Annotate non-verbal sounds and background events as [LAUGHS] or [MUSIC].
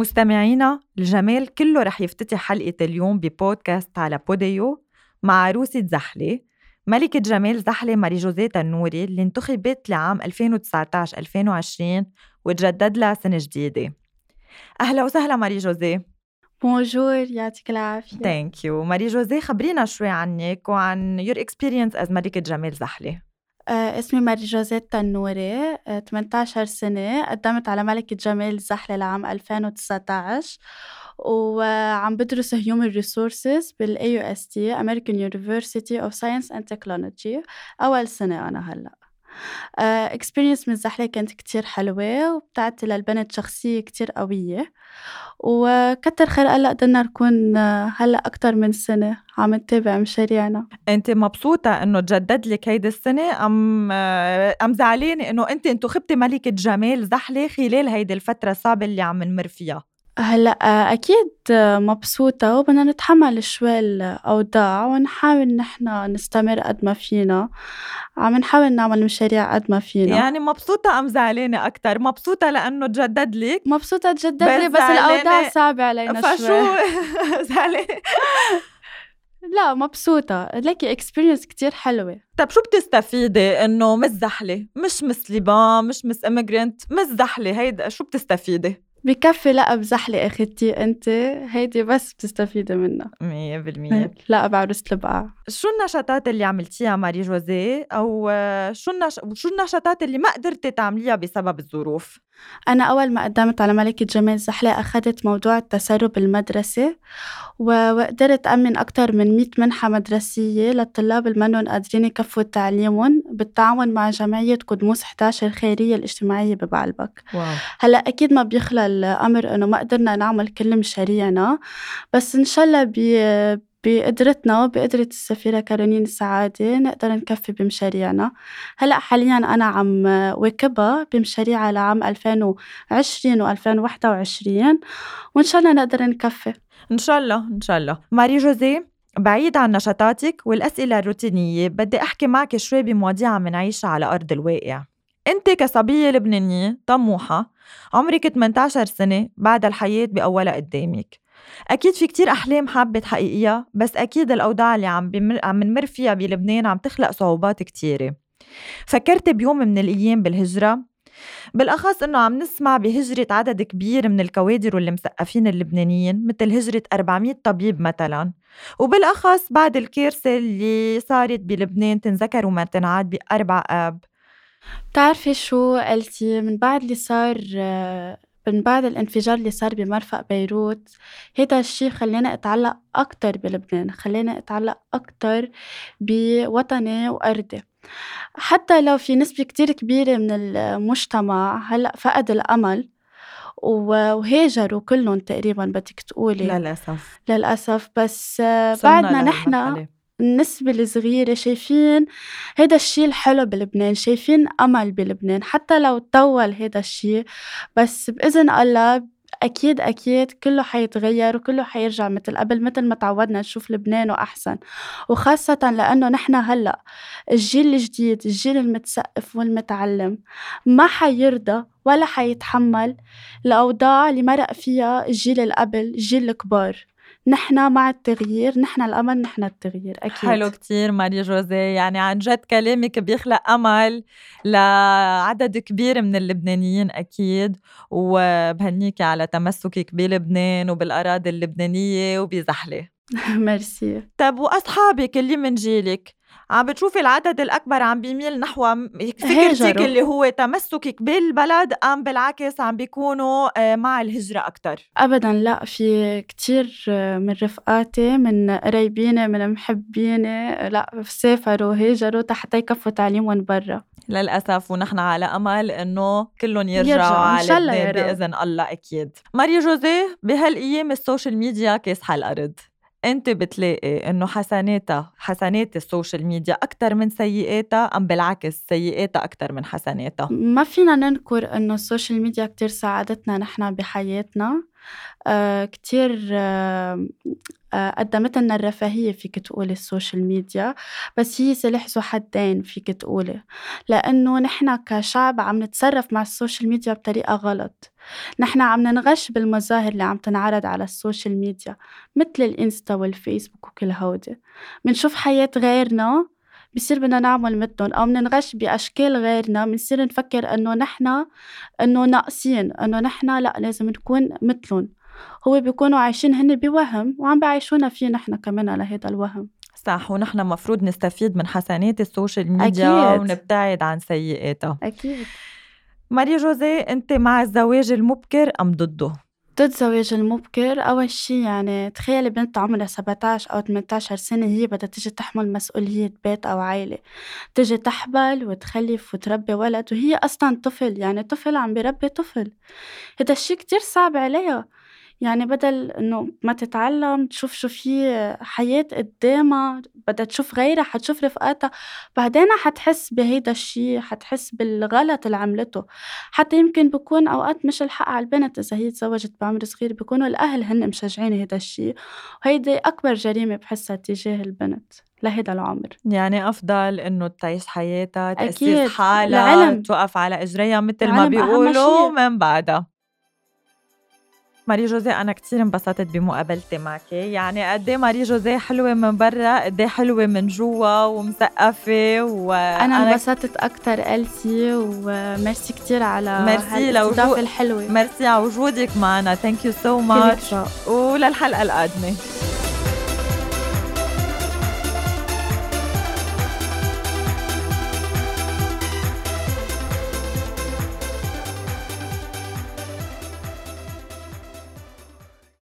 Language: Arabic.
مستمعينا الجمال كله رح يفتتح حلقة اليوم ببودكاست على بوديو مع عروسة زحلة ملكة جمال زحلة ماري جوزيه تنوري اللي انتخبت لعام 2019-2020 وتجدد لها سنة جديدة. أهلا وسهلا ماري جوزيه. bonjour يعطيك العافية. thank you ماري جوزيه خبرينا شوي عنك وعن your experience as ملكة جمال زحلة. اسمي ماري جوزيت تنوري 18 آه، سنة. قدمت على ملكة جمال الزحلة لعام 2019 وعم بدرس Human Resources بال AUST American University of Science and Technology. أول سنة أنا هلأ. اكسبيرينس من الزحلة كانت كتير حلوة وبتعطي للبنت شخصية كتير قوية. وكتر خير الله قدرنا نكون هلأ أكتر من سنة عم نتابع مشاريعنا. أنت مبسوطة إنه تجدد لك هيدي السنة أم أم زعلانة إنه أنت انتخبتي ملكة جمال زحلة خلال هيدي الفترة الصعبة اللي عم نمر فيها؟ هلأ أكيد مبسوطة وبدنا نتحمل شوي الأوضاع ونحاول نحن نستمر قد ما فينا. عم نحاول نعمل مشاريع قد ما فينا. يعني مبسوطة أم زعلانة أكتر؟ مبسوطة لأنه تجدد لك؟ مبسوطة تجدد لي بس, بس الأوضاع صعبة علينا شوي. فشو [LAUGHS] زعلانة. [LAUGHS] لا مبسوطة. لكي experience كتير حلوة. طب شو بتستفيدي إنه Miss زحلة مش Miss مش Miss Emigrant Miss زحلة هيدا شو بتستفيدي؟ بكفي لقب زحلة أخدتي أنت هيدي بس بتستفيدي منها. مية بالمية. لقب عروسة البقاع شو النشاطات اللي عملتيها ماري جوزيه؟ أو شو النش... شو النشاطات اللي ما قدرتي تعمليها بسبب الظروف؟ أنا أول ما قدمت على ملكة جمال زحلة أخذت موضوع التسرب المدرسي وقدرت أمن أكثر من 100 منحة مدرسية للطلاب اللي منهم قادرين يكفوا تعليمهم بالتعاون مع جمعية قدموس 11 الخيرية الاجتماعية ببعلبك wow. هلأ أكيد ما بيخلى الأمر إنه ما قدرنا نعمل كل مشاريعنا بس إن شاء الله بي بقدرتنا وبقدرة السفيرة كارولين السعادة نقدر نكفي بمشاريعنا. هلأ حاليا أنا عم واكبها بمشاريعها لعام 2020 و 2021 وإن شاء الله نقدر نكفي. إن شاء الله إن شاء الله. ماري جوزي بعيد عن نشاطاتك والأسئلة الروتينية بدي أحكي معك شوي بمواضيع عم نعيشها على أرض الواقع. أنت كصبية لبنانية طموحة عمرك 18 سنة بعد الحياة بأولها قدامك. أكيد في كتير أحلام حابة تحققيها بس أكيد الأوضاع اللي عم بمر عم نمر فيها بلبنان عم تخلق صعوبات كتيرة. فكرت بيوم من الأيام بالهجرة. بالأخص إنه عم نسمع بهجرة عدد كبير من الكوادر واللي مثقفين اللبنانيين مثل هجرة 400 طبيب مثلا. وبالأخص بعد الكارثة اللي صارت بلبنان تنذكر وما تنعاد بأربع آب. بتعرفي شو قلتي؟ من بعد اللي صار من بعد الانفجار اللي صار بمرفق بيروت. هيدا الشي خلينا أتعلق أكتر بلبنان خلينا أتعلق أكتر بوطني وأرضي. حتى لو في نسبة كتير كبيرة من المجتمع هلأ فقد الأمل وهاجروا كلهم تقريبا بدك تقولي. للأسف. للأسف. بس بعدنا نحن النسبة الصغيرة شايفين هيدا الشي الحلو بلبنان شايفين أمل بلبنان حتى لو طول هيدا الشي بس بإذن الله أكيد أكيد كله حيتغير وكله حيرجع مثل قبل مثل ما تعودنا نشوف لبنان وأحسن. وخاصة لأنه نحن هلأ الجيل الجديد الجيل المتثقف والمتعلم ما حيرضى ولا حيتحمل الأوضاع اللي مرق فيها الجيل اللي قبل الجيل الكبار. نحن مع التغيير نحن الأمل نحن التغيير أكيد. حلو كتير ماري جوزي. يعني عن جد كلامك بيخلق أمل لعدد كبير من اللبنانيين أكيد. وبهنيكي على تمسكك بلبنان وبالأراضي اللبنانية وبزحلة. [LAUGHS] ميرسي. طب وأصحابك اللي من جيلك؟ عم بتشوفي العدد الأكبر عم بيميل نحو فكرتك اللي هو تمسكك بالبلد أم بالعكس عم بيكونوا آه، مع الهجرة أكتر؟ أبدا لا في كتير آه، من رفقاتي من قرايبيني من محبيني لا سافروا هاجروا حتى يكفوا تعليمهم برا. للأسف ونحن على أمل إنه كلهم يرجعوا يرجع. على لبنان بإذن الله أكيد. ماريا جوزيه بهالأيام ال social media كاسحة الأرض انت بتلاقي انه حسناتها حسنات ال social media أكثر من سيئاتها أم بالعكس سيئاتها أكثر من حسناتها؟ ما فينا ننكر إنه ال social media كتير ساعدتنا نحن بحياتنا. آه كتير آه آه قدمت لنا الرفاهية فيك تقولي ال social media بس هي سلاح ذو حدين فيك تقولي. لأنه نحن كشعب عم نتصرف مع ال social media بطريقة غلط. نحن عم ننغش بالمظاهر اللي عم تنعرض على ال social media مثل الإنستا والفيسبوك وكل هودي. منشوف حياة غيرنا بصير بدنا نعمل مثلهم أو مننغش بأشكال غيرنا بنصير نفكر إنه نحن إنه ناقصين إنه نحن لأ لازم نكون مثلهم. هو بيكونوا عايشين هن بوهم وعم بعيشونا فيه نحن كمان على هذا الوهم. صح ونحن مفروض نستفيد من حسنات ال social media أكيد. ونبتعد عن سيئاتها. أكيد. ماري جوزي أنت مع الزواج المبكر أم ضده؟ ضد الزواج المبكر. أول شي يعني تخيلي بنت عمرها 17 أو 18 سنة هي بدها تيجي تحمل مسؤولية بيت أو عائلة تيجي تحبل وتخلف وتربي ولد وهي أصلا طفل يعني طفل عم بيربي طفل. هذا الشي كتير صعب عليها. يعني بدل إنه ما تتعلم تشوف شو في حياة قدامها بدها تشوف غيرها حتشوف رفقاتها بعدين حتحس بهيدا الشي حتحس بالغلط اللي عملته. حتى يمكن بكون أوقات مش الحق على البنت إذا هي تزوجت بعمر صغير بيكونوا الأهل هن مشجعين هيدا الشي. وهيدي أكبر جريمة بحسها تجاه البنت لهيدا العمر. يعني أفضل إنه تعيش حياتها تأسس حالها توقف على إجريها مثل ما بيقولوا من بعدها. ماري جوزي أنا كتير انبسطت بمقابلتي معك. يعني قد إيه ماري جوزي حلوة من برا قد إيه حلوة من جوا ومثقفة وأنا انبسطت أكتر aussi و merci كتير على ميرسي لوجود الحلوة. ميرسي على وجودك معنا. thank you so much وللحلقة القادمة.